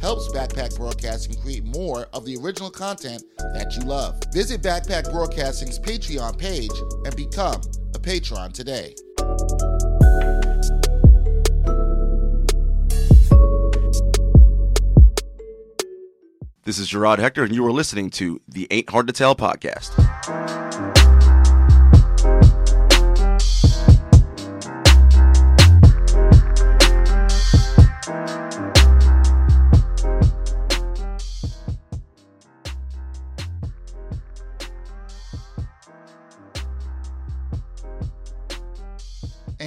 helps Backpack Broadcasting create more of the original content that you love. Visit Backpack Broadcasting's Patreon page and become a patron today. This is Gerard Hector, and you are listening to the Ain't Hard to Tell podcast.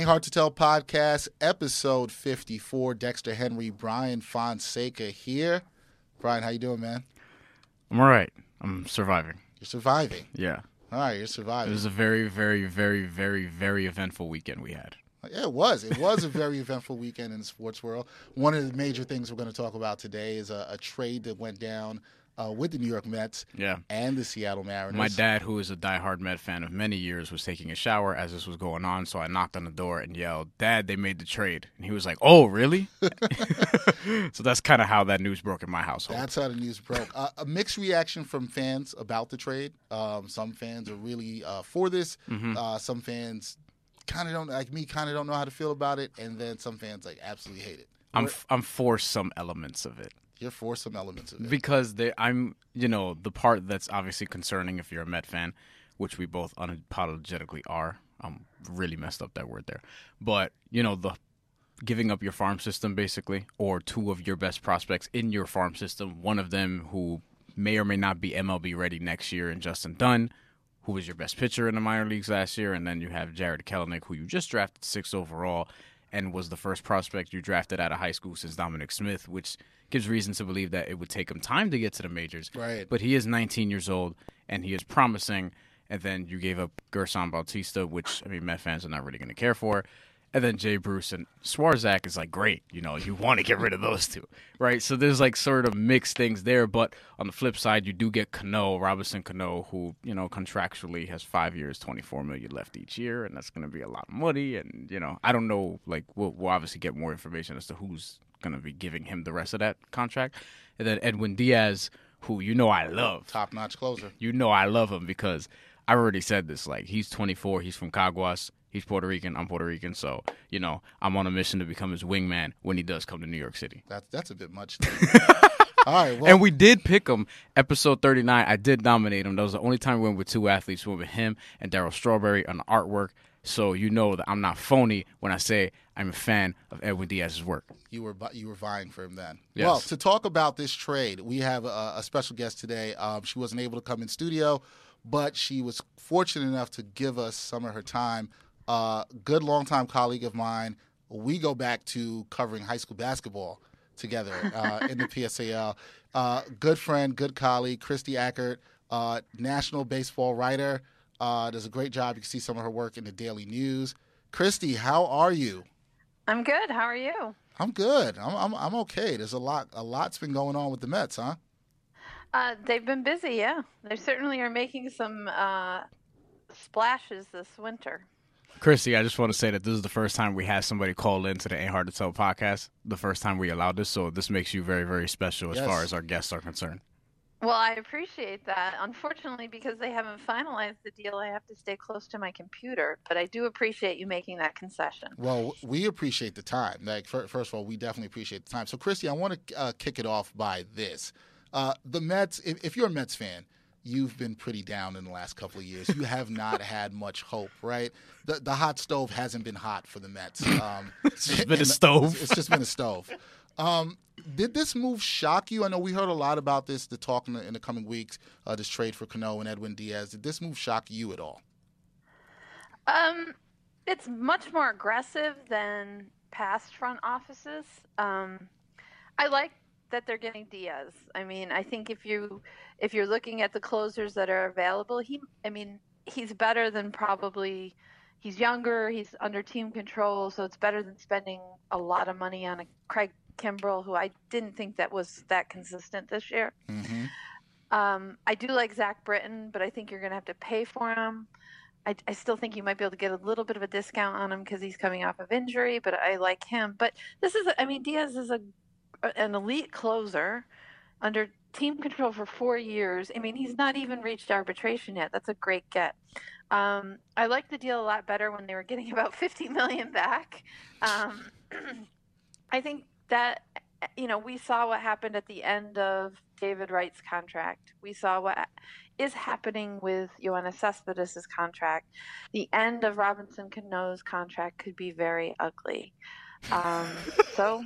Ain't Hard to Tell podcast, episode 54. Dexter Henry, Bryan Fonseca here. Bryan, how you doing, man? I'm all right. I'm surviving. You're surviving. Yeah. All right, you're surviving. It was a very, very, very, very, very eventful weekend we had. Yeah, it was. It was a very eventful weekend in the sports world. One of the major things we're going to talk about today is a, a trade that went down uh, with the New York Mets Yeah. and the Seattle Mariners. My dad, who is a diehard Met fan of many years, was taking a shower as this was going on. So I knocked on the door and yelled, Dad, they made the trade. And he was like, Oh, really? so that's kind of how that news broke in my household. That's how the news broke. Uh, a mixed reaction from fans about the trade. Um, some fans are really uh, for this. Mm-hmm. Uh, some fans kind of don't like me. Kind of don't know how to feel about it, and then some fans like absolutely hate it. I'm, f- I'm for some elements of it. You're for some elements of it. because they, I'm, you know, the part that's obviously concerning if you're a Met fan, which we both unapologetically are. I'm really messed up that word there, but you know the giving up your farm system basically, or two of your best prospects in your farm system. One of them who may or may not be MLB ready next year, and Justin Dunn, who was your best pitcher in the minor leagues last year, and then you have Jarred Kelenic, who you just drafted sixth overall, and was the first prospect you drafted out of high school since Dominic Smith, which gives reason to believe that it would take him time to get to the majors. Right. But he is 19 years old, and he is promising. And then you gave up Gerson Bautista, which I mean, Met fans are not really going to care for. And then Jay Bruce and Swarzak is like great. You know, you want to get rid of those two, right? So there's like sort of mixed things there. But on the flip side, you do get Cano, Robinson Cano, who you know contractually has five years, 24 million left each year, and that's going to be a lot of money. And you know, I don't know. Like, we'll, we'll obviously get more information as to who's going to be giving him the rest of that contract. And then Edwin Diaz, who you know I love Top notch closer. you know I love him because I've already said this. Like he's 24, he's from Caguas, he's Puerto Rican, I'm Puerto Rican, so you know I'm on a mission to become his wingman when he does come to New York City. That's that's a bit much. All right. Well, and we did pick him. Episode 39, I did nominate him. That was the only time we went with two athletes. We went with him and Darryl Strawberry on the artwork. So you know that I'm not phony when I say I'm a fan of Edwin Diaz's work. you were you were vying for him then. Yes. Well, to talk about this trade, we have a, a special guest today. Um, she wasn't able to come in studio, but she was fortunate enough to give us some of her time. Uh, good longtime colleague of mine. We go back to covering high school basketball together uh, in the PSAL. Uh, good friend, good colleague, Kristie Ackert, uh, national baseball writer. Uh, does a great job. You can see some of her work in the Daily News. Kristie, how are you? I'm good. How are you? I'm good. I'm, I'm I'm okay. There's a lot a lot's been going on with the Mets, huh? Uh, they've been busy, yeah. They certainly are making some uh, splashes this winter. Kristie, I just want to say that this is the first time we had somebody call in to the Ain't Hard to Tell podcast. The first time we allowed this, so this makes you very, very special as Yes. far as our guests are concerned. Well, I appreciate that. Unfortunately, because they haven't finalized the deal, I have to stay close to my computer. But I do appreciate you making that concession. Well, we appreciate the time. Like, first of all, we definitely appreciate the time. So, Kristie, I want to uh, kick it off by this: uh, the Mets. If, if, you're a Mets fan, you've been pretty down in the last couple of years. You have not had much hope, right? The the hot stove hasn't been hot for the Mets. Um, it's just been a stove. It's just been a stove. Um, did this move shock you? I know we heard a lot about this, the talk in the, in the coming weeks, uh, this trade for Cano and Edwin Diaz. Did this move shock you at all? Um, it's much more aggressive than past front offices. Um, I like that they're getting Diaz. I mean, I think if you if you're looking at the closers that are available, he, I mean, he's better than probably. He's younger. He's under team control, so it's better than spending a lot of money on a Craig Kimbrel, who I didn't think that was that consistent this year. Mm-hmm. Um, I do like Zach Britton, but I think you're going to have to pay for him. I, I, still think you might be able to get a little bit of a discount on him because he's coming off of injury, but I like him. But this is, I mean, Diaz is a an elite closer under team control for four years. I mean, he's not even reached arbitration yet. That's a great get. Um, I liked the deal a lot better when they were getting about 50 million back. Um, I think that you know we saw what happened at the end of David Wright's contract. We saw what is happening with Yoenis Cespedes' contract. The end of Robinson Cano's contract could be very ugly. Um, so,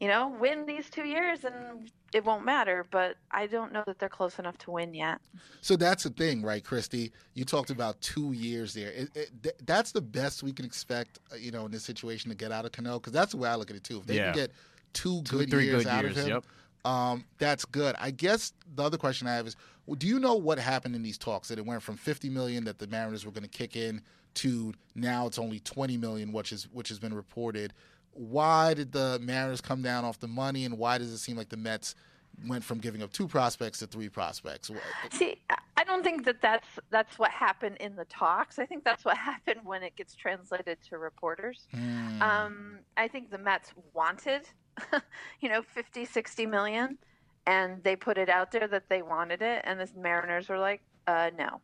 you know, win these two years and it won't matter. But I don't know that they're close enough to win yet. So that's the thing, right, Kristie? You talked about two years there. It, it, that's the best we can expect, uh, you know, in this situation to get out of Cano because that's the way I look at it too. If they yeah. can get two, two good years good out years, of him. Yep. Um, that's good. I guess the other question I have is, do you know what happened in these talks? That it went from 50 million that the Mariners were going to kick in to now it's only 20 million, which is which has been reported. Why did the Mariners come down off the money, and why does it seem like the Mets went from giving up two prospects to three prospects? See, I don't think that that's that's what happened in the talks. I think that's what happened when it gets translated to reporters. Mm. Um, I think the Mets wanted you know, 50, 60 million. And they put it out there that they wanted it. And the Mariners were like, uh, no.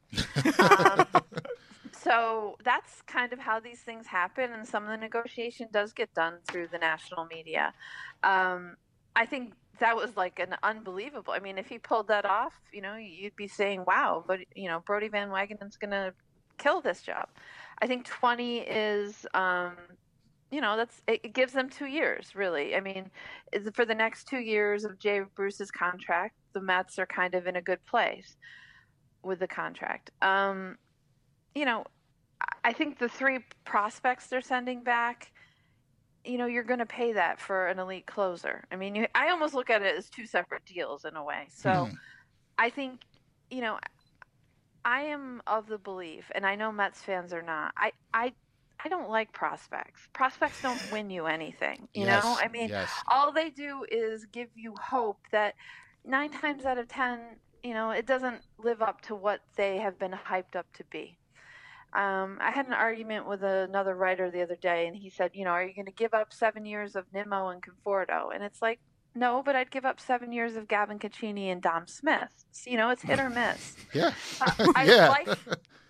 um, so that's kind of how these things happen. And some of the negotiation does get done through the national media. Um, I think that was like an unbelievable. I mean, if he pulled that off, you know, you'd be saying, "Wow!" But you know, Brodie Van Wagenen's going to kill this job. I think 20 is um, you know that's it gives them two years really i mean for the next two years of jay bruce's contract the mets are kind of in a good place with the contract um, you know i think the three prospects they're sending back you know you're going to pay that for an elite closer i mean you, i almost look at it as two separate deals in a way so mm-hmm. i think you know I am of the belief, and I know Mets fans are not. I, I I don't like prospects. Prospects don't win you anything. You yes, know, I mean, yes. all they do is give you hope that nine times out of ten, you know, it doesn't live up to what they have been hyped up to be. Um, I had an argument with another writer the other day, and he said, you know, are you going to give up seven years of Nimmo and Conforto? And it's like, no, but I'd give up seven years of Gavin Cecchini and Dom Smith. So, you know, it's hit or miss. yeah. Uh, I yeah. like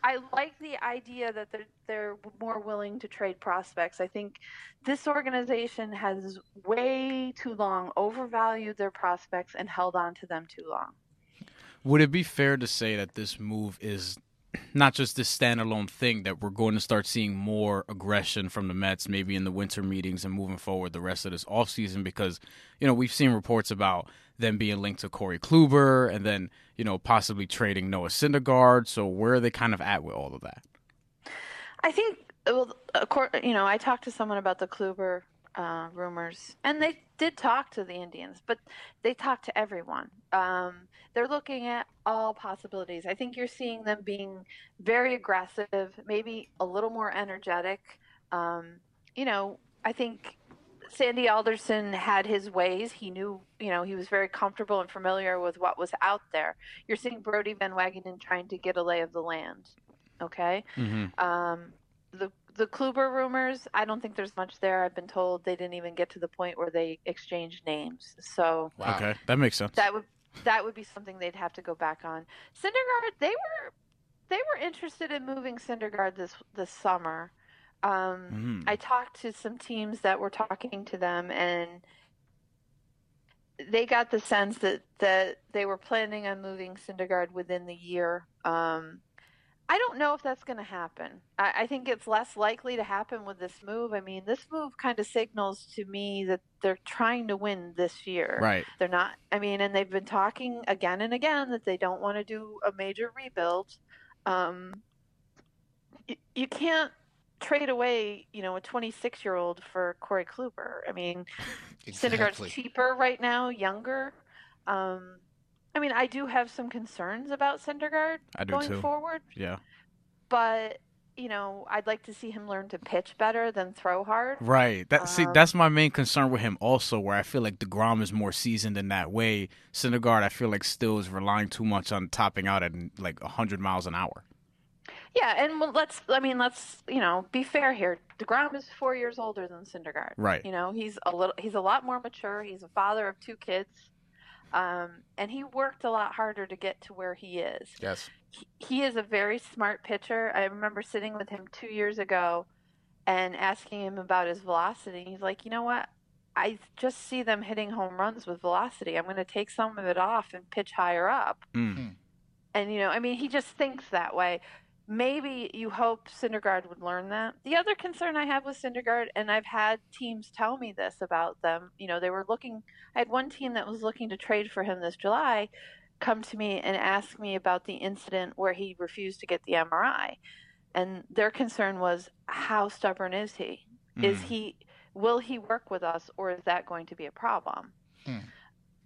I like the idea that they're they're more willing to trade prospects. I think this organization has way too long overvalued their prospects and held on to them too long. Would it be fair to say that this move is not just this standalone thing that we're going to start seeing more aggression from the Mets maybe in the winter meetings and moving forward the rest of this offseason because you know we've seen reports about them being linked to Corey Kluber and then you know possibly trading Noah Syndergaard. So where are they kind of at with all of that? I think well you know I talked to someone about the Kluber uh, rumors, and they did talk to the Indians, but they talked to everyone. Um, they're looking at all possibilities. I think you're seeing them being very aggressive, maybe a little more energetic. Um, you know, I think Sandy Alderson had his ways. He knew, you know, he was very comfortable and familiar with what was out there. You're seeing Brodie Van Wagenen trying to get a lay of the land. Okay. Mm-hmm. Um, the the Kluber rumors, I don't think there's much there. I've been told they didn't even get to the point where they exchanged names. So wow. okay, that makes sense. That would that would be something they'd have to go back on. Syndergaard, they were they were interested in moving Syndergaard this this summer. Um, Mhm. I talked to some teams that were talking to them, and they got the sense that that they were planning on moving Syndergaard within the year. Um, I don't know if that's going to happen. I, I think it's less likely to happen with this move. I mean, this move kind of signals to me that they're trying to win this year. Right. They're not. I mean, and they've been talking again and again that they don't want to do a major rebuild. Um, you, you can't trade away, you know, a 26 year old for Corey Kluber. I mean, Syndergaard's Exactly. cheaper right now, younger. Um, I mean, I do have some concerns about Syndergaard going too. forward, Yeah. but you know, I'd like to see him learn to pitch better than throw hard. Right. That see, Um, that's my main concern with him. Also, where I feel like Degrom is more seasoned in that way. Syndergaard, I feel like still is relying too much on topping out at like hundred miles an hour. Yeah, and well, let's I mean, let's, you know, be fair here. DeGrom is 4 years older than Syndergaard. Right. You know, he's a little he's a lot more mature. He's a father of two kids. Um, and he worked a lot harder to get to where he is. Yes. He, he is a very smart pitcher. I remember sitting with him 2 years ago and asking him about his velocity. He's like, "You know what? I just see them hitting home runs with velocity. I'm going to take some of it off and pitch higher up." Mm. And you know, I mean, he just thinks that way. Maybe you hope Syndergaard would learn that. The other concern I have with Syndergaard, and I've had teams tell me this about them. You know, they were looking. I had one team that was looking to trade for him this July, come to me and ask me about the incident where he refused to get the MRI, and their concern was how stubborn is he? Is Mm. he? Will he work with us, or is that going to be a problem?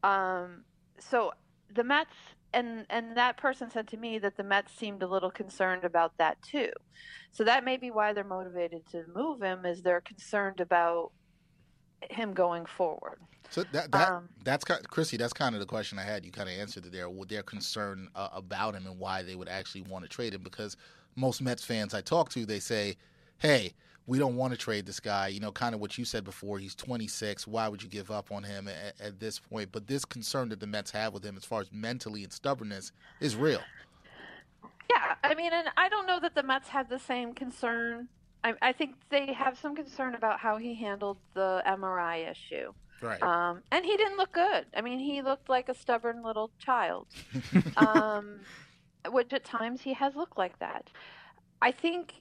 Um, so the Mets and and that person said to me that the Mets seemed a little concerned about that too. So that may be why they're motivated to move him is they're concerned about him going forward. So that that Um, that's kind Chrissy. That's kind of the question I had. You kind of answered it there. With their concern uh, about him and why they would actually want to trade him, because most Mets fans I talk to, they say, "Hey, we don't want to trade this guy." You know, kind of what you said before. He's 26. Why would you give up on him at, at this point? But this concern that the Mets have with him, as far as mentally and stubbornness, is real. Yeah, I mean, and I don't know that the Mets have the same concern. I, I think they have some concern about how he handled the MRI issue. Right. Um, and he didn't look good. I mean, he looked like a stubborn little child, um, which at times he has looked like that. I think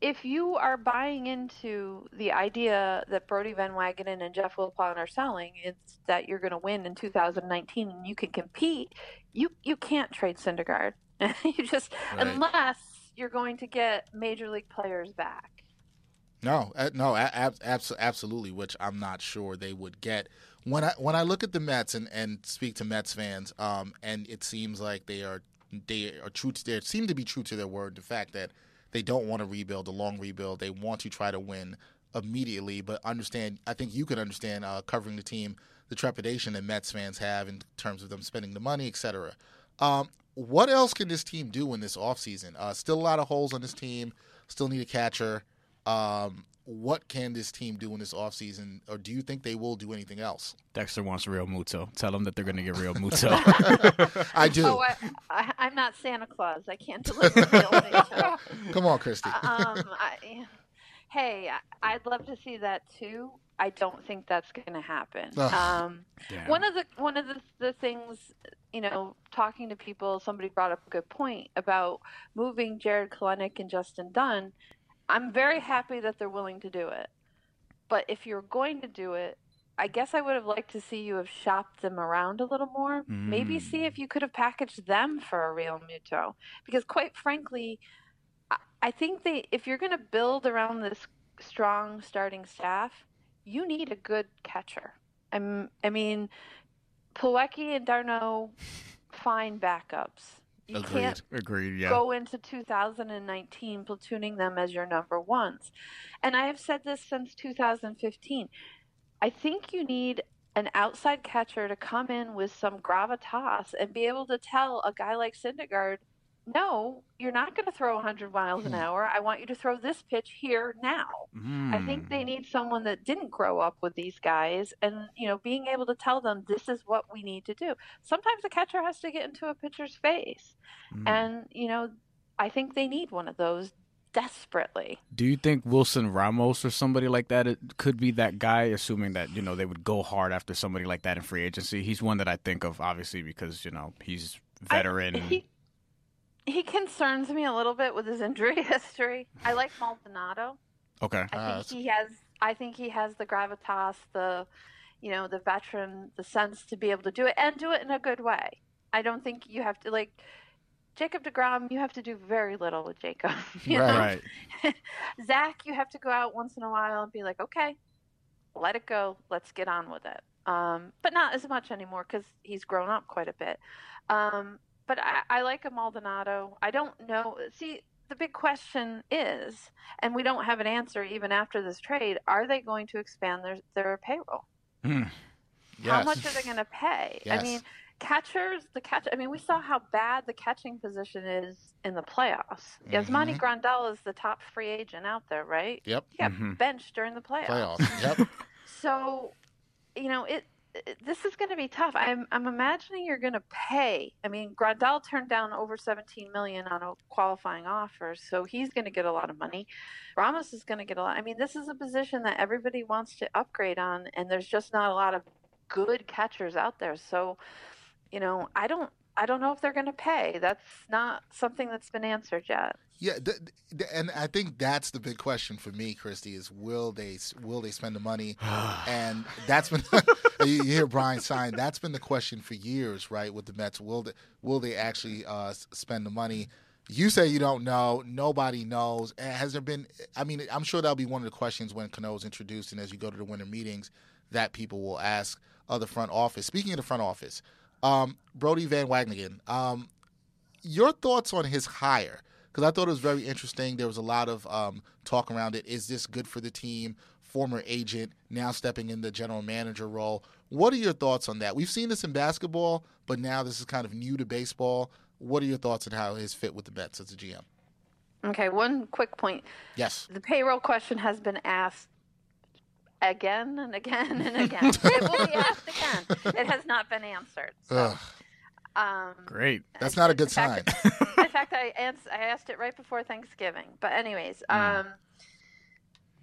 if you are buying into the idea that Brodie Van Wagenen and Jeff Wilpon are selling, it's that you're going to win in 2019 and you can compete. You you can't trade Syndergaard. you just Right. unless you're going to get major league players back. No, uh, no, ab- absolutely. Which I'm not sure they would get. When I when I look at the Mets and, and speak to Mets fans, um, and it seems like they are they are true to they seem to be true to their word. The fact that they don't want to rebuild a long rebuild, they want to try to win immediately. But understand, I think you can understand uh, covering the team, the trepidation that Mets fans have in terms of them spending the money, etc. Um, what else can this team do in this offseason? Uh, still a lot of holes on this team. Still need a catcher. Um, what can this team do in this offseason, or do you think they will do anything else? Dexter wants Realmuto. Tell them that they're gonna get Realmuto. I do. Oh, I, I, I'm not Santa Claus. I can't deliver Realmuto. Come on, Kristie. um, I, hey, I- I'd love to see that too. I don't think that's going to happen. Ugh. Um, one of the one of the, the things, you know, talking to people, somebody brought up a good point about moving Jarred Kelenic and Justin Dunn. I'm very happy that they're willing to do it, but if you're going to do it, I guess I would have liked to see you have shopped them around a little more. Maybe Mm. see if you could have packaged them for a Realmuto, because quite frankly, I- I think they if you're going to build around this strong starting staff, you need a good catcher. I'm, I mean, Plawecki and d'Arnaud, fine backups. You Agreed. can't Agreed. Yeah. go into 2019 platooning them as your number ones. And I have said this since 2015. I think you need an outside catcher to come in with some gravitas and be able to tell a guy like Syndergaard, no, you're not going to throw 100 miles an Hmm. hour. I want you to throw this pitch here now. I think they Hmm. need someone that didn't grow up with these guys and, you know, being able to tell them this is what we need to do. Sometimes the catcher has to get into a pitcher's face. Mm. And, you know, I think they need one of those desperately. Do you think Wilson Ramos or somebody like that it could be that guy? Assuming that you know they would go hard after somebody like that in free agency. He's one that I think of obviously because you know he's I- veteran. he, he concerns me a little bit with his injury history. I like Maldonado. okay. I Ah, think that's- he has. I think he has the gravitas, the, you know, the veteran, the sense to be able to do it and do it in a good way. I don't think you have to like Jacob Degrom. You have to do very little with Jacob. you know? Right. Zach, you have to go out once in a while and be like, okay, let it go. Let's get on with it. Um, but not as much anymore because he's grown up quite a bit. Um, but I, I like a Maldonado. I don't know. See, the big question is, and we don't have an answer even after this trade, are they going to expand their, their payroll? Hmm. How much are they going to pay? Yes. I mean, catchers, the catch. I mean, we saw how bad the catching position is in the playoffs. Yasmani Mhm. Grandal is the top free agent out there, right? Yep. He got Mhm. benched during the playoffs. Playoffs. Yep. So, you know, it this is going to be tough. I'm I'm imagining you're going to pay. I mean, Grandal turned down over 17 million on a qualifying offer, so he's going to get a lot of money. Ramos is going to get a lot. I mean, this is a position that everybody wants to upgrade on, and there's just not a lot of good catchers out there. So, you know, I don't. I don't know if they're going to pay. That's not something that's been answered yet. Yeah, th- th- and I think that's the big question for me, Kristie, is will they will they spend the money? and that's been you hear Bryan sign. That's been the question for years, right? With the Mets, will they will they actually uh, spend the money? You say you don't know. Nobody knows. Has there been? I mean, I'm sure that'll be one of the questions when Cano's introduced, and as you go to the winter meetings, that people will ask of the front office. Speaking of the front office, um, Brodie Van Wagenen, um, your thoughts on his hire? Because I thought it was very interesting. There was a lot of um, talk around it. Is this good for the team? Former agent now stepping in the general manager role. What are your thoughts on that? We've seen this in basketball, but now this is kind of new to baseball. What are your thoughts on how his fit with the Mets as a GM? Okay, one quick point. Yes. the payroll question has been asked again and again and again. it will be asked again. It has not been answered. So, Ugh, um, Great. that's not a good sign. fact- in fact, I, ans- I asked it right before Thanksgiving. But anyways, um,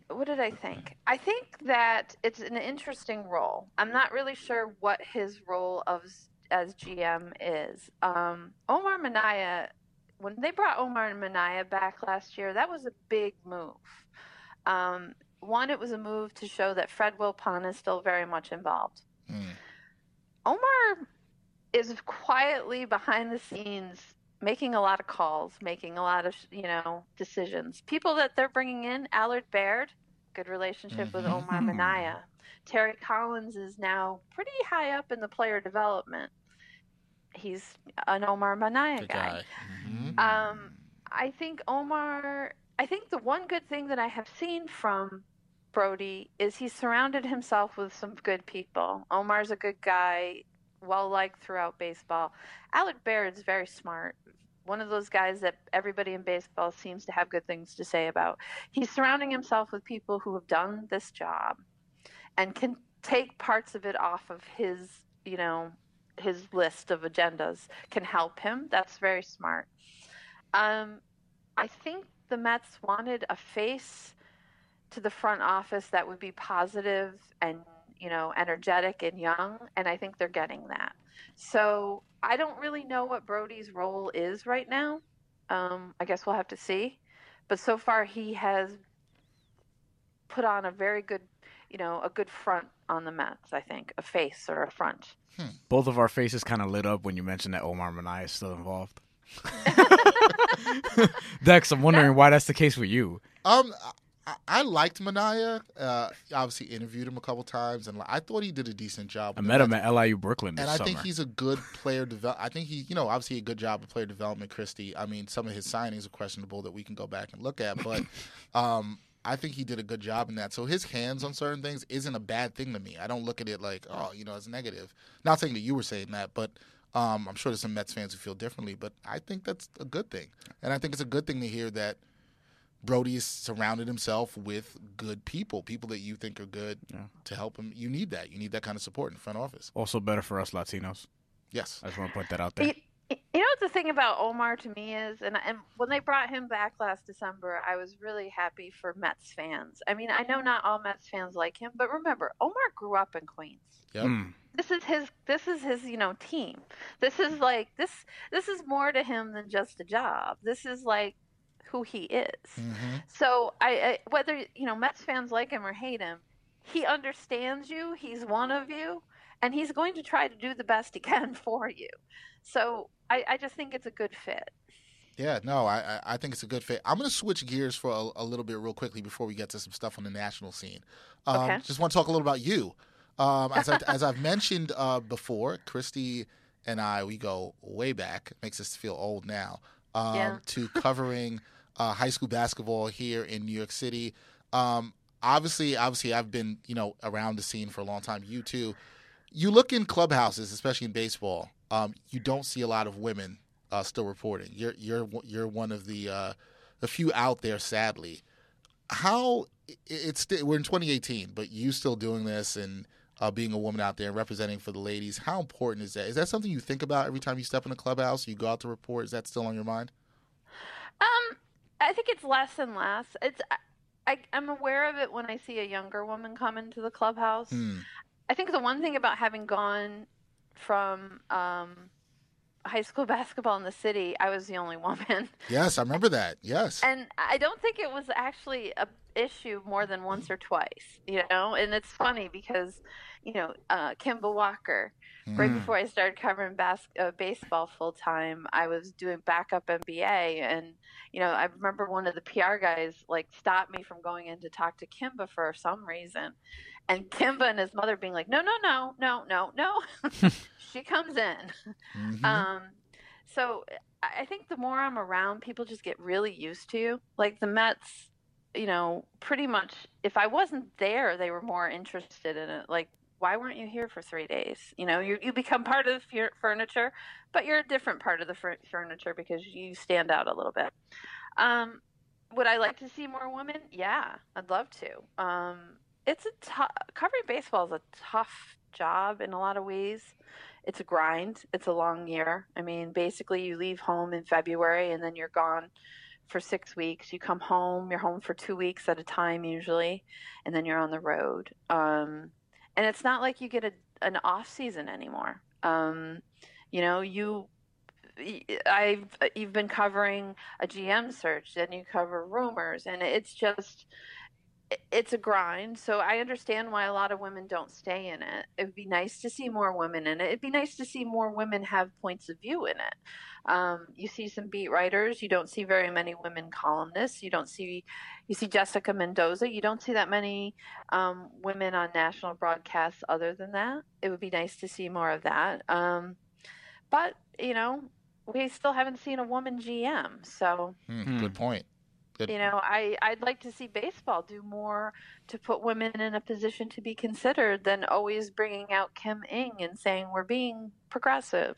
what did I think? I think that it's an interesting role. I'm not really sure what his role of as GM is. Um, Omar Minaya, when they brought Omar Minaya back last year, that was a big move. Um, one, it was a move to show that Fred Wilpon is still very much involved. Mm. Omar is quietly behind the scenes making a lot of calls, making a lot of, you know, decisions. People that they're bringing in, Allard Baird, good relationship with Mhm. Omar Minaya. Terry Collins is now pretty high up in the player development. He's an Omar Minaya Good guy. guy. Mhm. Um, I think Omar. I think the one good thing that I have seen from Brodie is he surrounded himself with some good people. Omar's a good guy, well liked throughout baseball. Allard Baird's very smart. One of those guys that everybody in baseball seems to have good things to say about. He's surrounding himself with people who have done this job and can take parts of it off of his, you know, his list of agendas can help him. That's very smart. Um, I think the Mets wanted a face to the front office that would be positive and you know energetic and young, and I think they're getting that. So I don't really know what Brodie's role is right now. Um, I guess we'll have to see. But so far, he has put on a very good, you know, a good front on the Mets. I think a face or a front. Both of our faces kind of lit up when you mentioned that Omar Minaya is still involved. Dex, I'm wondering why that's the case with you. Um, I, I liked Minaya. Uh, obviously interviewed him a couple times, and I thought he did a decent job. I met him at LIU Brooklyn this and I summer. think he's a good player. Develop. I think he, you know, obviously a good job of player development. Kristie. I mean, some of his signings are questionable that we can go back and look at, but um, I think he did a good job in that. So his hands on certain things isn't a bad thing to me. I don't look at it like, oh, you know, it's negative. Not saying that you were saying that, but Um, I'm sure there's some Mets fans who feel differently, but I think that's a good thing, and I think it's a good thing to hear that Brodie has surrounded himself with good people, people that you think are good Yeah. to help him. You need that. You need that kind of support in front office. Also better for us Latinos. Yes. I just want to point that out there. You, you know what the thing about Omar to me is, and and when they brought him back last December, I was really happy for Mets fans. I mean, I know not all Mets fans like him, but remember, Omar grew up in Queens. Yep. Mm. This is his. This is his. You know, team. This is like this. This is more to him than just a job. This is like who he is. hmm So I, I whether you know Mets fans like him or hate him, he understands you. He's one of you, and he's going to try to do the best he can for you. So I, I just think it's a good fit. Yeah, no, I, I think it's a good fit. I'm going to switch gears for a, a little bit real quickly before we get to some stuff on the national scene. Um, Okay. Just want to talk a little about you. Um, as, I, as I've mentioned uh, before, Kristie and I, we go way back. It makes us feel old now. Um, Yeah. To covering uh, high school basketball here in New York City. Um, obviously, obviously, I've been you know around the scene for a long time. You too. You look in clubhouses, especially in baseball. Um, you don't see a lot of women uh, still reporting. You're you're you're one of the uh, few out there, sadly. How it's we're in 2018, but you still doing this and uh, being a woman out there representing for the ladies. How important is that? Is that something you think about every time you step in a clubhouse? You go out to report. Is that still on your mind? Um, I think it's less and less. It's I, I'm aware of it when I see a younger woman come into the clubhouse. Hmm. I think the one thing about having gone from um, high school basketball in the city, I was the only woman. Yes, I remember that. Yes. And I don't think it was actually a issue more than once or twice, you know. And it's funny because, you know, uh, Kemba Walker. Right Hmm. before I started covering bas- uh, baseball full time, I was doing backup NBA, and you know, I remember one of the PR guys like stopped me from going in to talk to Kemba for some reason, and Kemba and his mother being like, "No, no, no, no, no, no," she comes in. Mhm. Um, so I I think the more I'm around, people just get really used to you. Like the Mets, you know, pretty much if I wasn't there, they were more interested in it. Like, why weren't you here for three days? You know, you you become part of your furniture, but you're a different part of the fur- furniture because you stand out a little bit. Um, would I like to see more women? Yeah, I'd love to. Um, it's a tough covering baseball is a tough job in a lot of ways it's a grind. It's a long year. I mean, basically, you leave home in February and then you're gone for six weeks. You come home, you're home for two weeks at a time usually, and then you're on the road. Um, and it's not like you get a, an off season anymore. Um, you know, you. I've you've been covering a GM search, then you cover rumors, and it's just it's a grind. So I understand why a lot of women don't stay in it. It would be nice to see more women in it. It'd be nice to see more women have points of view in it. Um, you see some beat writers. You don't see very many women columnists. You don't see, you see Jessica Mendoza. You don't see that many um, women on national broadcasts. Other than that, it would be nice to see more of that. Um, but you know, we still haven't seen a woman GM. So Hmm. Good point. Good. you know, I, I'd like to see baseball do more to put women in a position to be considered than always bringing out Kim Ng and saying we're being progressive.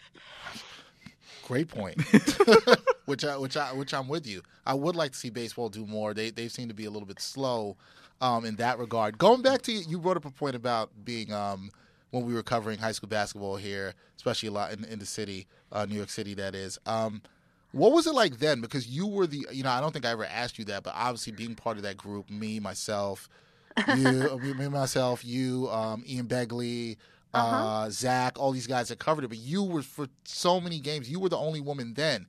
Great point. which I which I which I'm with you. I would like to see baseball do more. They they seem to be a little bit slow um, in that regard. Going back to you you brought up a point about being um, when we were covering high school basketball here, especially a lot in, in the city, uh, New York City. That is. Um, what was it like then? Because you were the, you know, I don't think I ever asked you that, but obviously being part of that group, me, myself, you, me, myself, you, um, Ian Begley, uh, Uh-huh. Zach, all these guys that covered it. But you were for so many games. You were the only woman then.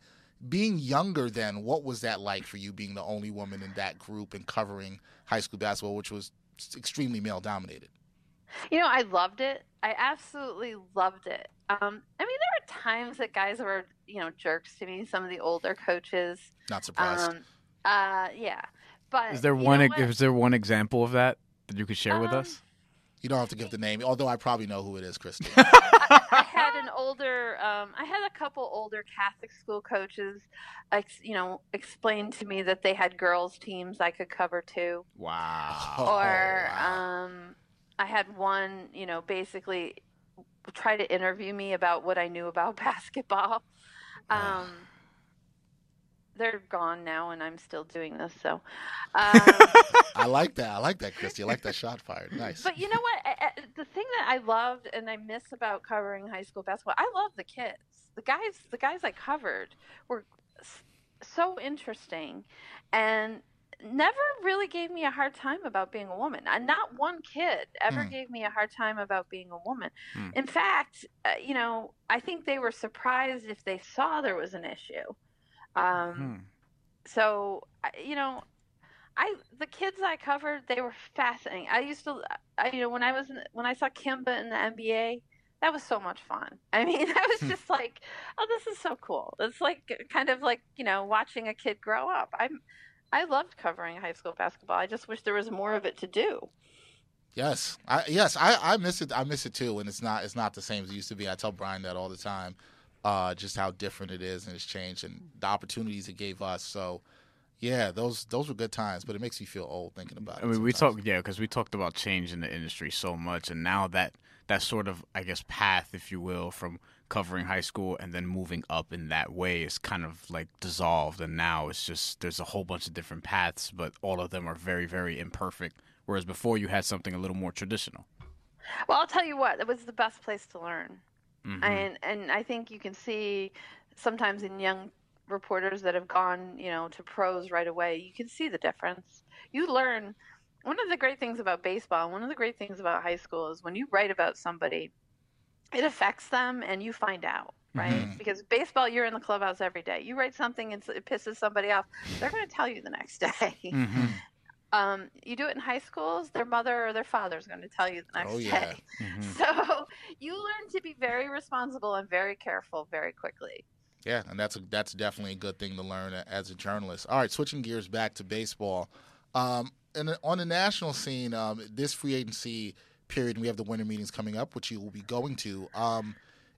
Being younger then, what was that like for you? Being the only woman in that group and covering high school basketball, which was extremely male dominated. You know, I loved it. I absolutely loved it. Um, I mean, there were times that guys were, you know, jerks to me. Some of the older coaches. Not surprised. Um, uh, yeah, but Is there one? know ex- what? Is there one example of that that you could share with Um, us? you don't have to give the name, although I probably know who it is, Kristie. I had an older, um, I had a couple older Catholic school coaches, ex, you know, explain to me that they had girls teams I could cover too. Wow. Oh, or wow. um, I had one, you know, basically try to interview me about what I knew about basketball. Um, they're gone now, and I'm still doing this. So, um, I like that. I like that, Kristie. I like that shot fired. Nice. But you know what? I, I, the thing that I loved and I miss about covering high school basketball, I love the kids. The guys, the guys I covered were so interesting, and never really gave me a hard time about being a woman. And not one kid ever Hmm. gave me a hard time about being a woman. Hmm. In fact, uh, you know, I think they were surprised if they saw there was an issue. Um, Hmm. so you know i the kids i covered they were fascinating i used to I, you know when i was in, when i saw kemba in the nba that was so much fun i mean i was just like oh this is so cool it's like kind of like you know watching a kid grow up i'm i loved covering high school basketball i just wish there was more of it to do Yes, I yes I, I miss it. I miss it too, and it's not it's not the same as it used to be. I tell Bryan that all the time, uh, just how different it is and it's changed, and the opportunities it gave us. So, yeah, those those were good times, but it makes me feel old thinking about it. I mean, we talked, yeah, because we talked about change in the industry so much, and now that that sort of, I guess, path, if you will, from covering high school and then moving up in that way is kind of like dissolved, and now it's just there's a whole bunch of different paths, but all of them are very, very imperfect. Whereas before, you had something a little more traditional. well i'll tell you what it was the best place to learn Mhm. and and I think you can see sometimes in young reporters that have gone, you know, to pros right away, you can see the difference. You learn one of the great things about baseball, one of the great things about high school is when you write about somebody, it affects them and you find out, right? Mhm. Because baseball, you're in the clubhouse every day. You write something and it pisses somebody off, they're going to tell you the next day. Mhm. Um, you do it in high schools, their mother or their father is going to tell you the next Oh, yeah. day. Mhm. So you learn to be very responsible and very careful very quickly. Yeah, and that's a, that's definitely a good thing to learn as a journalist. All right, switching gears back to baseball. Um, and on the national scene, um, this free agency period, and we have the winter meetings coming up, which you will be going to, um,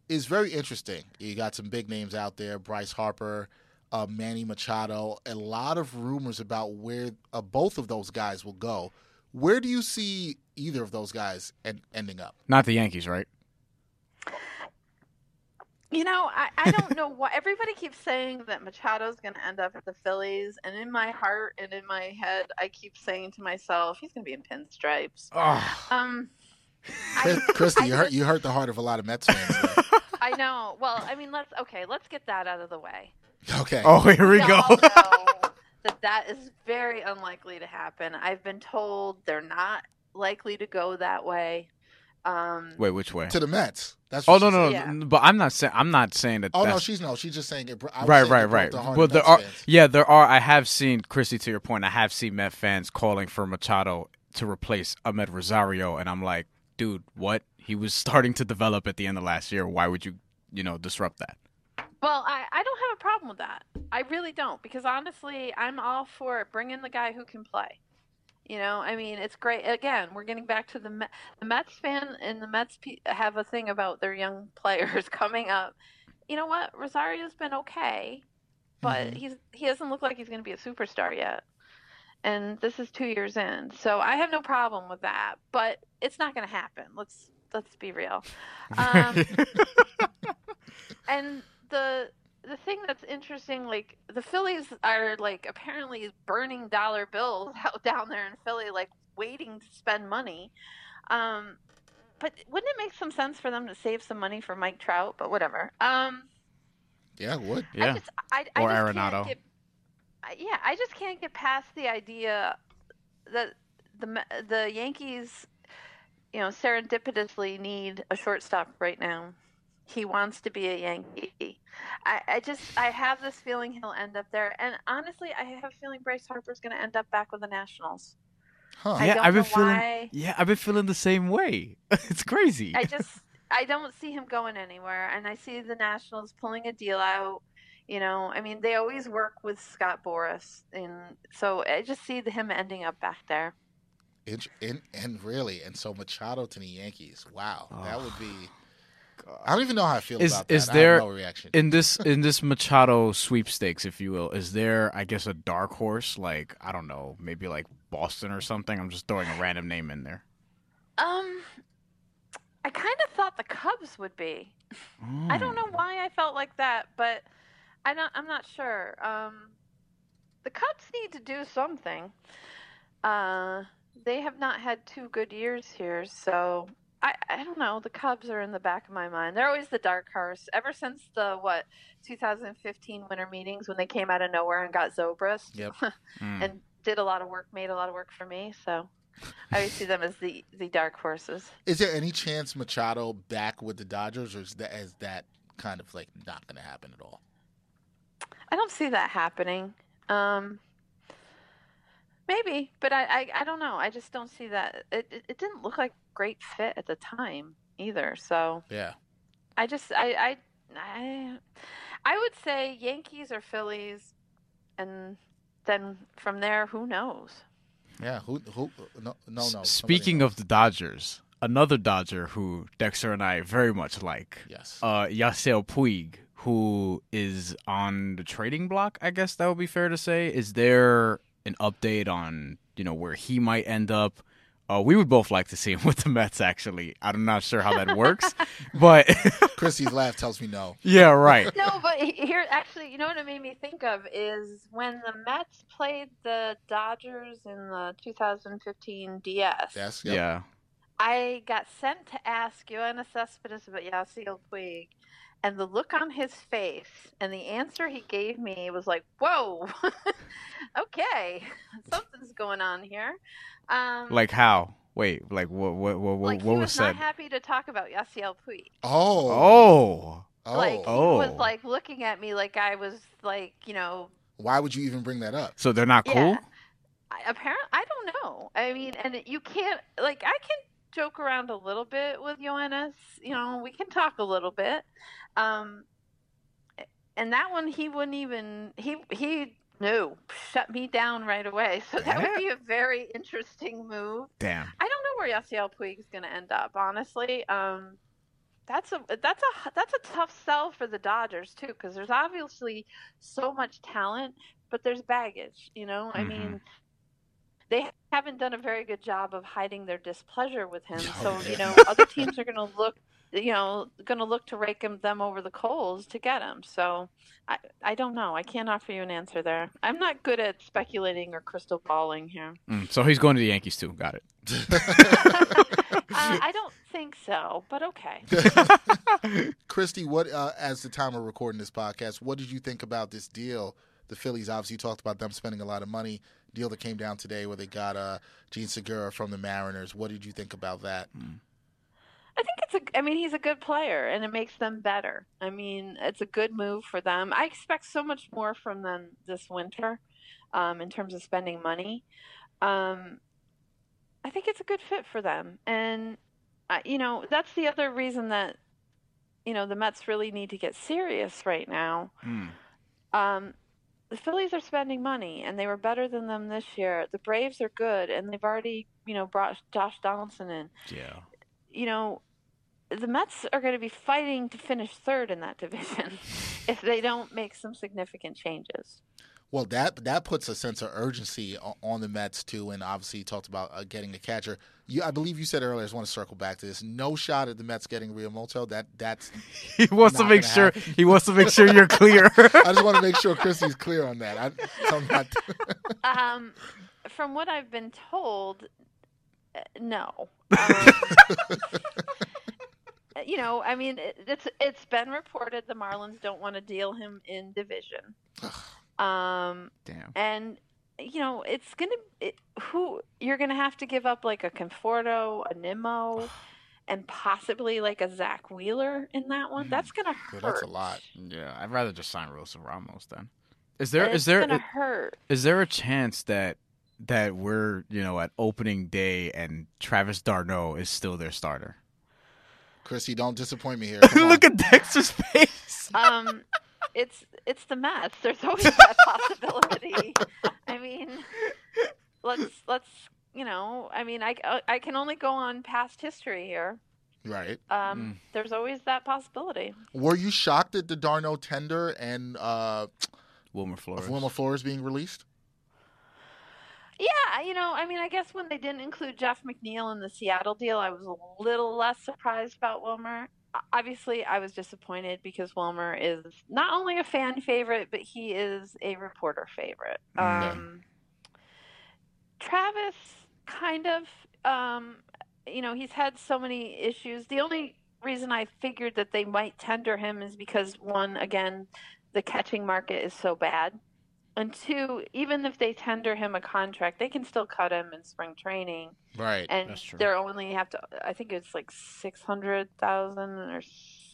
is very interesting. You got some big names out there: Bryce Harper, uh, Manny Machado. A lot of rumors about where uh, both of those guys will go. Where do you see either of those guys en- ending up? Not the Yankees, right? You know, I, I don't know why everybody keeps saying that Machado's going to end up at the Phillies, and in my heart and in my head, I keep saying to myself, he's going to be in pinstripes. Oh. Um, Chris, Kristie, you hurt you hurt the heart of a lot of Mets fans. there. I know. Well, I mean, let's okay. Let's get that out of the way. okay. Oh, here we We go. all know that that is very unlikely to happen. I've been told they're not likely to go that way. Um, Wait, which way? to the Mets. That's Oh what no, no. Yeah. but I'm not saying I'm not saying that. Oh no, she's no, she's just saying it. I was right, saying right, right. the heart But there Mets are, fans. yeah, there are. I have seen Kristie. To your point, I have seen Met fans calling for Machado to replace Amed Rosario, and I'm like, dude, what? He was starting to develop at the end of last year. Why would you, you know, disrupt that? Well, I, I don't have a problem with that. I really don't because honestly, I'm all for bringing the guy who can play. You know, I mean, it's great. Again, we're getting back to the Met, the Mets fan and the Mets have a thing about their young players coming up. You know what? Rosario's been okay, but Mhm. he's he doesn't look like he's going to be a superstar yet. And this is two years in, so I have no problem with that. But it's not going to happen. Let's let's be real. Um, and the the thing that's interesting, like the Phillies are like apparently burning dollar bills out down there in Philly, like waiting to spend money. Um, but wouldn't it make some sense for them to save some money for Mike Trout? But whatever. Um, Yeah, what? I yeah, just, I, I Or just Arenado. Get, I- yeah, I just can't get past the idea that the the Yankees, you know, serendipitously need a shortstop right now. He wants to be a Yankee. I, I just, I have this feeling he'll end up there. And honestly, I have a feeling Bryce Harper's going to end up back with the Nationals. Huh. I yeah, I've been feeling. why. Yeah, I've been feeling the same way. it's crazy. I just I don't see him going anywhere, and I see the Nationals pulling a deal out. You know, I mean, they always work with Scott Boras, and so I just see the, him ending up back there. Int- and, and really, and so Machado to the Yankees. Wow, that Oh, would be. I don't even know how I feel Is- about that. is I there- have no reaction? in this in this Machado sweepstakes, if you will, is there I guess a dark horse like I don't know, maybe like Boston or something? I'm just throwing a random name in there. Um, I kind of thought the Cubs would be. I don't know why I felt like that, but I don't. I'm not sure. Um, the Cubs need to do something. Uh, they have not had two good years here, so I, I don't know. The Cubs are in the back of my mind. They're always the dark horse. Ever since the what 2015 winter meetings when they came out of nowhere and got Zobrist, Yep. Mm. and did a lot of work, made a lot of work for me. So I always see them as the the dark horses. Is there any chance Machado back with the Dodgers, or is that is that kind of like not going to happen at all? I don't see that happening. Um, maybe, but I, I, I don't know. I just don't see that. It, it, it didn't look like great fit at the time either. So Yeah. I just I I I, I would say Yankees or Phillies, and then from there, who knows? Yeah. Who? Who? No. No. no. Speaking of the Dodgers, another Dodger who Dexter and I very much like, Yes. uh, Yasiel Puig, who is on the trading block. I guess that would be fair to say. Is there an update on you know where he might end up? Uh, we would both like to see him with the Mets. Actually, I'm not sure how that works, but Kristie's laugh tells me no. yeah, right. No, but he- here, actually, you know what it made me think of is when the Mets played the Dodgers in the 2015 DS. Yes. Yep. Yeah, I got sent to ask Yoenis Cespedes about Yasiel Puig, and the look on his face and the answer he gave me was like, "Whoa, okay, something's going on here." Um, like how? Wait, like what? What? What? What, like what he was was said? not happy to talk about Yasiel Puig. Oh. Oh, Oh. Like he Oh. was like looking at me like I was like you know Why would you even bring that up? so they're not cool. Yeah. I, apparently, I don't know. I mean, and you can't like I can joke around a little bit with Yoenis. You know, we can talk a little bit. Um, and that one he wouldn't even he he no shut me down right away. So that would be a very interesting move. Damn. I don't know where Yasiel Puig is going to end up. Honestly, um, that's a that's a that's a tough sell for the Dodgers too, because there's obviously so much talent, but there's baggage. You know, I Mhm. mean, they haven't done a very good job of hiding their displeasure with him. Oh, so yeah. you know, other teams are going to look. You know, going to look to rake him, them over the coals to get him. So, I I don't know. I can't offer you an answer there. I'm not good at speculating or crystal balling here. Mm, so he's going to the Yankees too. Got it. uh, I don't think so, but okay. Kristie, what uh, as the time of recording this podcast, what did you think about this deal? The Phillies obviously talked about them spending a lot of money. Deal that came down today where they got uh, Jean Segura from the Mariners. What did you think about that? I think it's a. I mean, he's a good player, and it makes them better. I mean, it's a good move for them. I expect so much more from them this winter, um, in terms of spending money. Um, I think it's a good fit for them, and uh, you know that's the other reason that you know the Mets really need to get serious right now. Mm. Um, the Phillies are spending money, and they were better than them this year. The Braves are good, and they've already you know brought Josh Donaldson in Yeah. you know, the Mets are going to be fighting to finish third in that division if they don't make some significant changes. Well, that that puts a sense of urgency on the Mets too, and obviously you talked about uh, getting a catcher. You, I believe you said earlier. I just want to circle back to this. No shot at the Mets getting Realmuto. That that's. He wants to make sure. happen. He wants to make sure you're clear. I just want to make sure Kristie's clear on that. I, so I'm not, Um, from what I've been told, uh, no. Um, you know, I mean, it, it's it's been reported the Marlins don't want to deal him in division. Um, Damn. and you know it's gonna it, who you're gonna have to give up like a Conforto, a Nimmo, and possibly like a Zack Wheeler in that one. That's gonna Yeah, hurt. that's a lot. Yeah, I'd rather just sign Rosa Ramos then. Is there It's is there gonna hurt? is there a chance that that we're you know at opening day and Travis d'Arnaud is still their starter? Kristie, don't disappoint me here. Come on. Look at Dexter's face. Um, it's it's the Mets. There's always that possibility. I mean, let's let's you know. I mean, I I can only go on past history here. right. Um, There's always that possibility. Were you shocked at the d'Arnaud tender and uh, Wilmer Flores. of Wilmer Flores being released? Yeah, you know, I mean, I guess when they didn't include Jeff McNeil in the Seattle deal, I was a little less surprised about Wilmer. Obviously, I was disappointed because Wilmer is not only a fan favorite, but he is a reporter favorite. Um, Travis, kind of, um, you know, he's had so many issues. The only reason I figured that they might tender him is because, one, again, the catching market is so bad and two, even if they tender him a contract, they can still cut him in spring training. Right. And That's true. they're only have to. I think it's like six hundred thousand or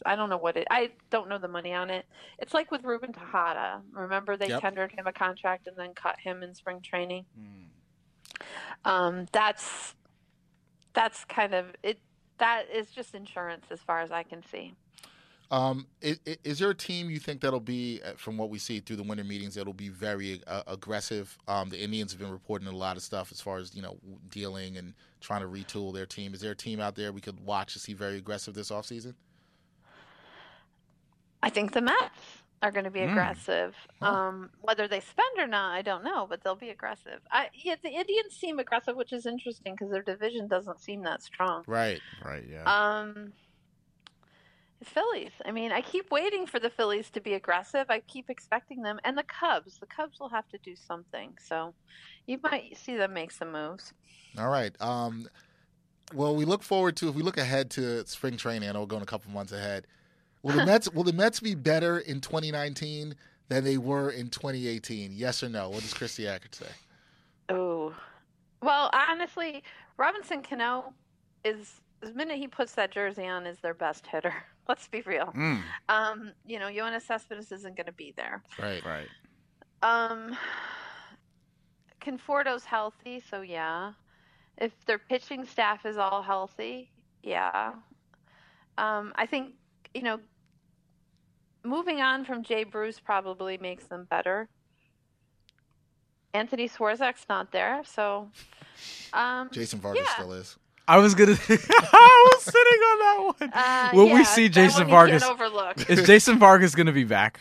I don't know what it. I don't know the money on it. It's like with Ruben Tejada. Remember they Yep. tendered him a contract and then cut him in spring training. Hmm. Um, that's that's kind of it. That is just insurance as far as I can see. Um, is, is there a team you think that'll be, uh, from what we see through the winter meetings, that'll be very uh, aggressive? Um, the Indians have been reporting a lot of stuff as far as you know dealing and trying to retool their team. Is there a team out there we could watch to see very aggressive this offseason? I think the Mets are going to be Mm. aggressive. Huh. Um, whether they spend or not, I don't know, but they'll be aggressive. I, yeah, the Indians seem aggressive, which is interesting because their division doesn't seem that strong. Right. Right. Yeah. Um, the Phillies. I mean, I keep waiting for the Phillies to be aggressive. I keep expecting them, and the Cubs. The Cubs will have to do something. So, you might see them make some moves. All right. Um, well, we look forward to if we look ahead to spring training. I know we're going a couple months ahead. Will the Mets will the Mets be better in 2019 than they were in 2018? Yes or no? What does Kristie Ackert say? Oh, well, honestly, Robinson Cano is the minute he puts that jersey on is their best hitter. Let's be real. Mm, Um, you know, Yoenis Cespedes isn't going to be there. Right. right. Um, Conforto's healthy, so yeah. If their pitching staff is all healthy, yeah. Um, I think you know, moving on from Jay Bruce probably makes them better. Anthony Swarzak's not there, so um, Jason Vargas Yeah. still is. I was gonna. I was sitting on that one. uh, Will we see Jason Vargas? Is Jason Vargas gonna be back?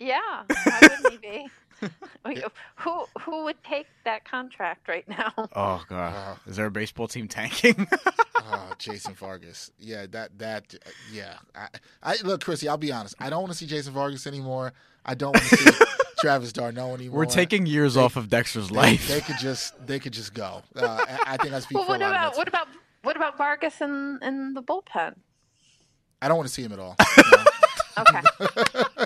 Yeah, why wouldn't he be? Who who would take that contract right now? Oh god. Uh, Is there a baseball team tanking? oh, Jason Vargas. Yeah, that that uh, yeah. I, I look, Chrissy. I'll be honest. I don't want to see Jason Vargas anymore. I don't want to see Travis d'Arnaud anymore. We're taking years They- off of Dexter's They, life. they could just they could just go. Uh, I, I think I speak Well, for a what lot about Mets what about what about Vargas in in the bullpen? I don't want to see him at all. Okay. All right.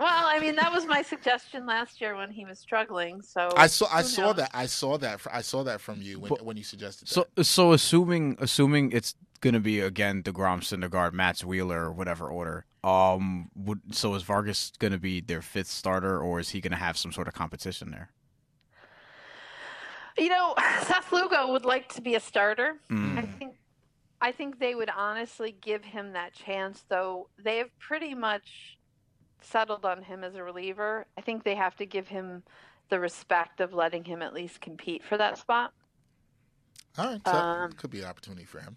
Well, I mean, that was my suggestion last year when he was struggling. So I saw I who saw knows? that I saw that I saw that from you when, But- when you suggested that. So, so assuming assuming it's gonna be again deGrom, Syndergaard, Matz Wheeler, whatever order. Um, would so is Vargas gonna be their fifth starter, or is he gonna have some sort of competition there? You know, Seth Lugo would like to be a starter. Mm. I think I think they would honestly give him that chance, though. They have pretty much settled on him as a reliever. I think they have to give him the respect of letting him at least compete for that spot. all right, so um, could be an opportunity for him.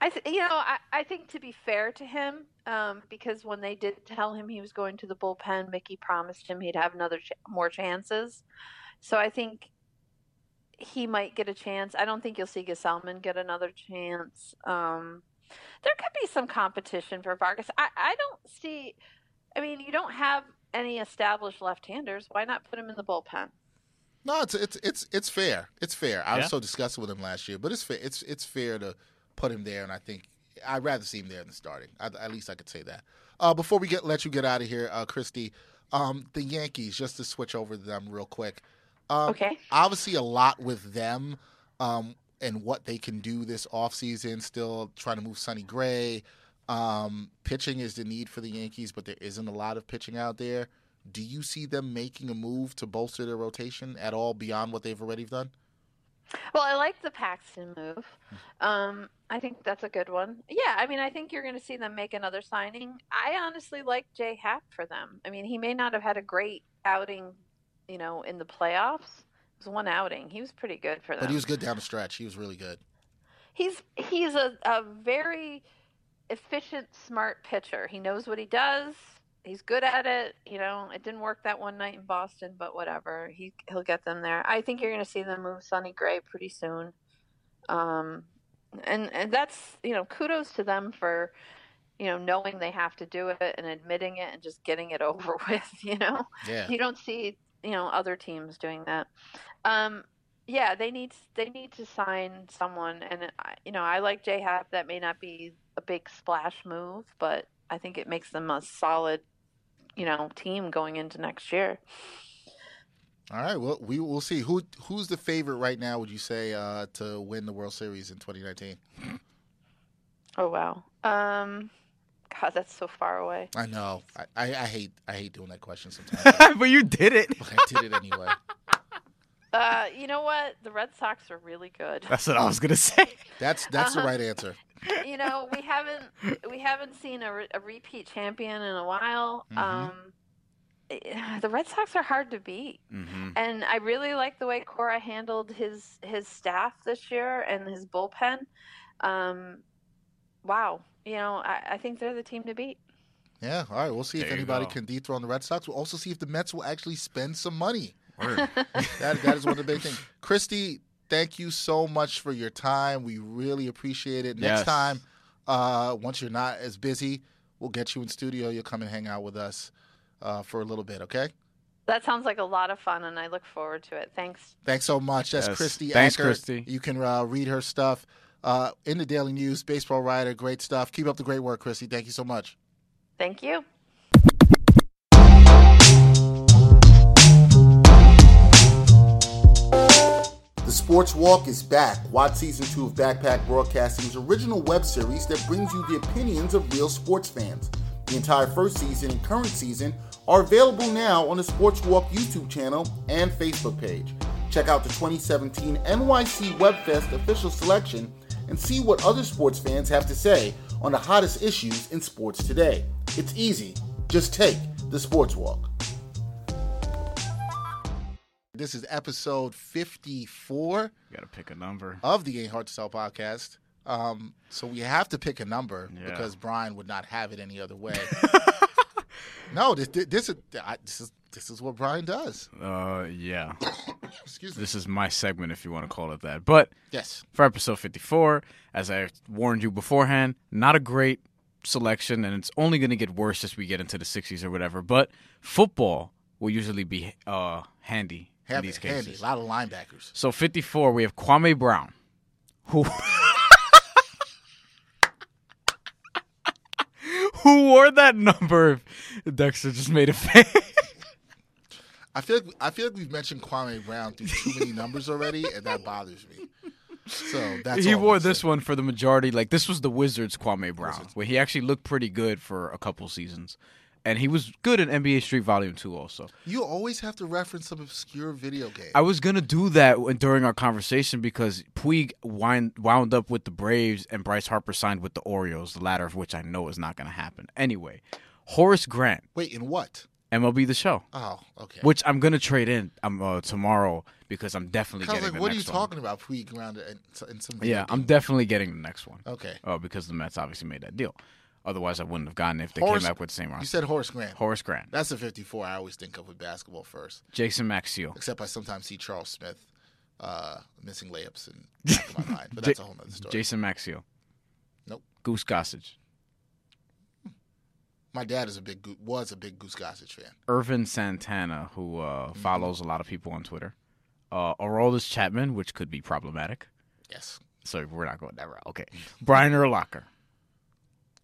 I, th- you know, I, I think to be fair to him, um, because when they did tell him he was going to the bullpen, Mickey promised him he'd have another ch- more chances. So I think he might get a chance. I don't think you'll see Gsellman get another chance. Um, there could be some competition for Vargas. I, I don't see. I mean, you don't have any established left-handers. Why not put him in the bullpen? No, it's it's it's it's fair. It's fair. I was so disgusted with him last year, but it's fair. It's it's fair to put him there, and I think I'd rather see him there than starting. I, at least I could say that. Uh, before we get let you get out of here, uh, Kristie, um, the Yankees. Just to switch over to them real quick. Um, Okay. Obviously, a lot with them um, and what they can do this offseason. Still trying to move Sonny Gray. Um, pitching is the need for the Yankees, but there isn't a lot of pitching out there. Do you see them making a move to bolster their rotation at all beyond what they've already done? Well, I like the Paxton move. Um, I think that's a good one. Yeah, I mean, I think you're going to see them make another signing. I honestly like Jay Happ for them. I mean, he may not have had a great outing, you know, in the playoffs. It was one outing. He was pretty good for them. But he was good down the stretch. He was really good. He's he's a, a very efficient, smart pitcher. He knows what he does. He's good at it. You know, it didn't work that one night in Boston, but whatever. He he'll get them there. I think you're going to see them move Sonny Gray pretty soon. Um, and and that's you know kudos to them for you know knowing they have to do it and admitting it and just getting it over with. You know, Yeah. you don't see you know other teams doing that. Um, yeah, they need they need to sign someone, and I- you know I like J Happ. That may not be a big splash move, but I think it makes them a solid, you know, team going into next year. All right. Well, we will see. Who who's the favorite right now? Would you say uh, to win the World Series in 2019? Oh wow. Um, God, that's so far away. I know. I, I, I hate I hate doing that question sometimes. but you did it. but I did it anyway. Uh, you know what? The Red Sox are really good. That's what I was gonna say. That's that's the Uh-huh. right answer. you know, we haven't we haven't seen a, re- a repeat champion in a while. Mhm. Um, eh, the Red Sox are hard to beat, Mm-hmm. and I really like the way Cora handled his his staff this year and his bullpen. Um, wow, you know, I, I think they're the team to beat. Yeah. All right. We'll see if There you anybody go. can dethrone the Red Sox. We'll also see if the Mets will actually spend some money. Word. That that is one of the big things. Kristie, thank you so much for your time. We really appreciate it. Next Yes. time, uh, once you're not as busy, we'll get you in studio. You'll come and hang out with us uh, for a little bit. Okay. That sounds like a lot of fun, and I look forward to it. Thanks. Thanks so much. That's Yes. Kristie. Thanks, Ackert. Kristie. You can uh, read her stuff uh, in the Daily News. Baseball writer, great stuff. Keep up the great work, Kristie. Thank you so much. Thank you. Sports Walk is back. Watch season two of Backpack Broadcasting's original web series that brings you the opinions of real sports fans. The entire first season and current season are available now on the Sports Walk YouTube channel and Facebook page. Check out the 2017 NYC WebFest official selection and see what other sports fans have to say on the hottest issues in sports today. It's easy. Just take the Sports Walk. This is episode 54 You gotta pick a number. of the Ain't Hard to Tell podcast. Um, so we have to pick a number Yeah. because Bryan would not have it any other way. no, this this is I, this is this is what Bryan does. Uh, yeah. Excuse me. This is my segment, if you want to call it that. But Yes. for episode 54, as I warned you beforehand, not a great selection, and it's only going to get worse as we get into the 60s or whatever. But football will usually be uh, handy in these handy. A lot of linebackers. So 54, we have Kwame Brown, who who wore that number. Dexter just made a face. I feel like I feel like we've mentioned Kwame Brown through too many numbers already, and that bothers me. So that's he wore this one for the majority. Like this was the Wizards Kwame Brown, where he actually looked pretty good for a couple seasons, and he was good in NBA Street Volume Two also. You always have to reference some obscure video game. I was gonna do that during our conversation because Puig wind, wound up with the Braves and Bryce Harper signed with the Orioles, the latter of which I know is not gonna happen. Anyway, Horace Grant, Wait, in what? MLB The Show, Oh, okay. which I'm gonna trade in um, uh, tomorrow because I'm definitely getting like, the what are you one. talking about? Puig around in, in some Yeah, I'm definitely getting the next one. Okay. Oh, because the Mets obviously made that deal. Otherwise, I wouldn't have gotten it if they Horace- came back with the same roster. You said Horace Grant. Horace Grant, That's a 54 I always think of with basketball first. Jason Maxiell, Except I sometimes see Charles Smith uh, missing layups in back of my mind. But that's a whole nother story. Jason Maxiell, Nope. Goose Gossage, My dad is a big was a big Goose Gossage fan. Ervin Santana, who uh, follows a lot of people on Twitter, uh, Aroldis Chapman, which could be problematic. Yes. So we're not going that route. Okay. Brian Urlacher,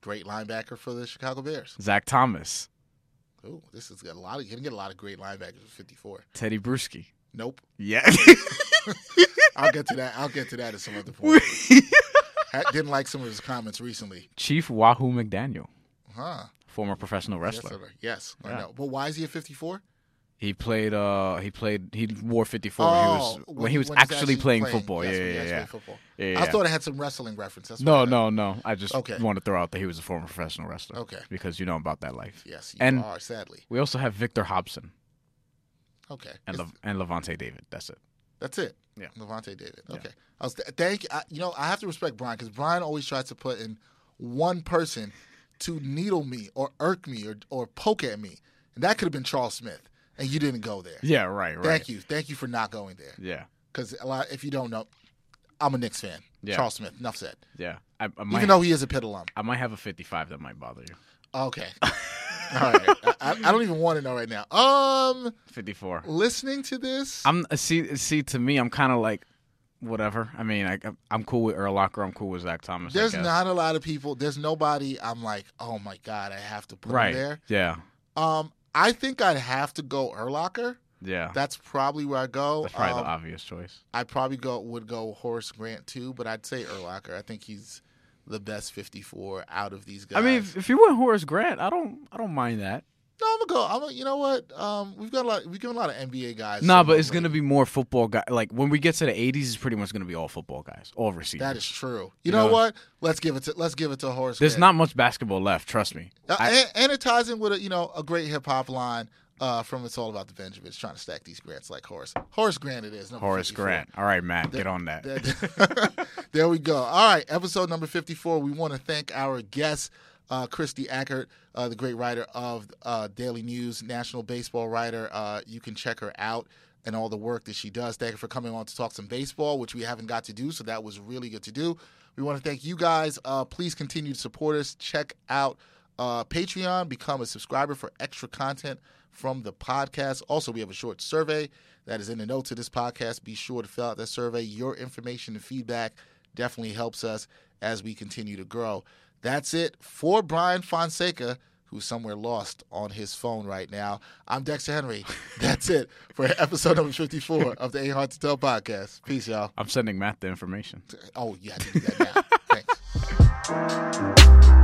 Great linebacker for the Chicago Bears. Zach Thomas, Ooh, this is got a lot of you're gonna get a lot of great linebackers with 54. Tedy Bruschi. Nope. Yeah. I'll get to that. I'll get to that at some other point. I didn't like some of his comments recently. Chief Wahoo McDaniel, Huh. former professional Yes, wrestler. sir. yes I Yeah. know. But why is he at 54? He played. Uh, he played. He wore 54. Oh, he was when, he was he's actually, playing, playing. football. Yes, yeah, yeah, yeah. football. Yeah, I thought it had some wrestling reference. That's No, no, no. I just Okay. want to throw out that he was a former professional wrestler. Okay. Because you know about that life. Yes, you And- are sadly. We also have Victor Hobson Okay. and Le- and Lavonte David. That's it. That's it. Yeah. Lavonte David. Okay. I was thank I, you know I have to respect Bryan because Bryan always tries to put in one person to needle me or irk me or, or poke at me. And that could have been Charles Smith. And you didn't go there. Yeah, right, right. Thank you. Thank you for not going there. Yeah, Because a lot, if you don't know, I'm a Knicks fan. Yeah. Charles Smith, enough said. yeah. I, I might, Even though he is a Pitt alum. I might have a 55 that might bother you. Okay. All right. I, I don't even want to know right now. Um, 54. listening to this, I'm see see to me, I'm kind of like whatever. I mean, I, I'm cool with Urlacher. I'm cool with Zach Thomas. There's not a lot of people. There's nobody. I'm like, oh my god, I have to put right him there. Yeah, Um, I think I'd have to go Urlacher. yeah. That's probably where I go. That's probably Um, the obvious choice. I probably go would go Horace Grant too, but I'd say Urlacher. I think he's the best 54 out of these guys. I mean, if, if you went Horace Grant, I don't I don't mind that. No, I'm gonna go. I'm gonna, you know what? Um, we've got a lot. We've given a lot of NBA guys. Nah, but it's gonna be more football guy. Like when we get to the 80s, it's pretty much gonna be all football guys, all receivers. That is true. You, You know, know- what? Let's give it to let's give it to Horace. There's not much basketball left. Trust me. Uh, I- and, and it ties in with a you know a great hip hop line uh, from "It's All About the Benjamins," trying to stack these grants like Horace. Horace Grant, it is. Horace 54. Grant. All right, Matt, get on that. That- there we go. All right, episode number 54. We want to thank our guest, uh, Kristie Ackert, uh, the great writer of uh, Daily News, national baseball writer. Uh, you can check her out and all the work that she does. Thank you for coming on to talk some baseball, which we haven't got to do, so that was really good to do. We want to thank you guys. Uh, please continue to support us. Check out uh, Patreon, become a subscriber for extra content from the podcast. Also, we have a short survey that is in the notes of this podcast. Be sure to fill out that survey. Your information and feedback definitely helps us as we continue to grow. That's it for Bryan Fonseca, who's somewhere lost on his phone right now. I'm Dexter Henry. That's it for episode number 54 of the Ain't Hard to Tell podcast. Peace, y'all. I'm sending Matt the information. Oh, yeah, I did that now. Thanks.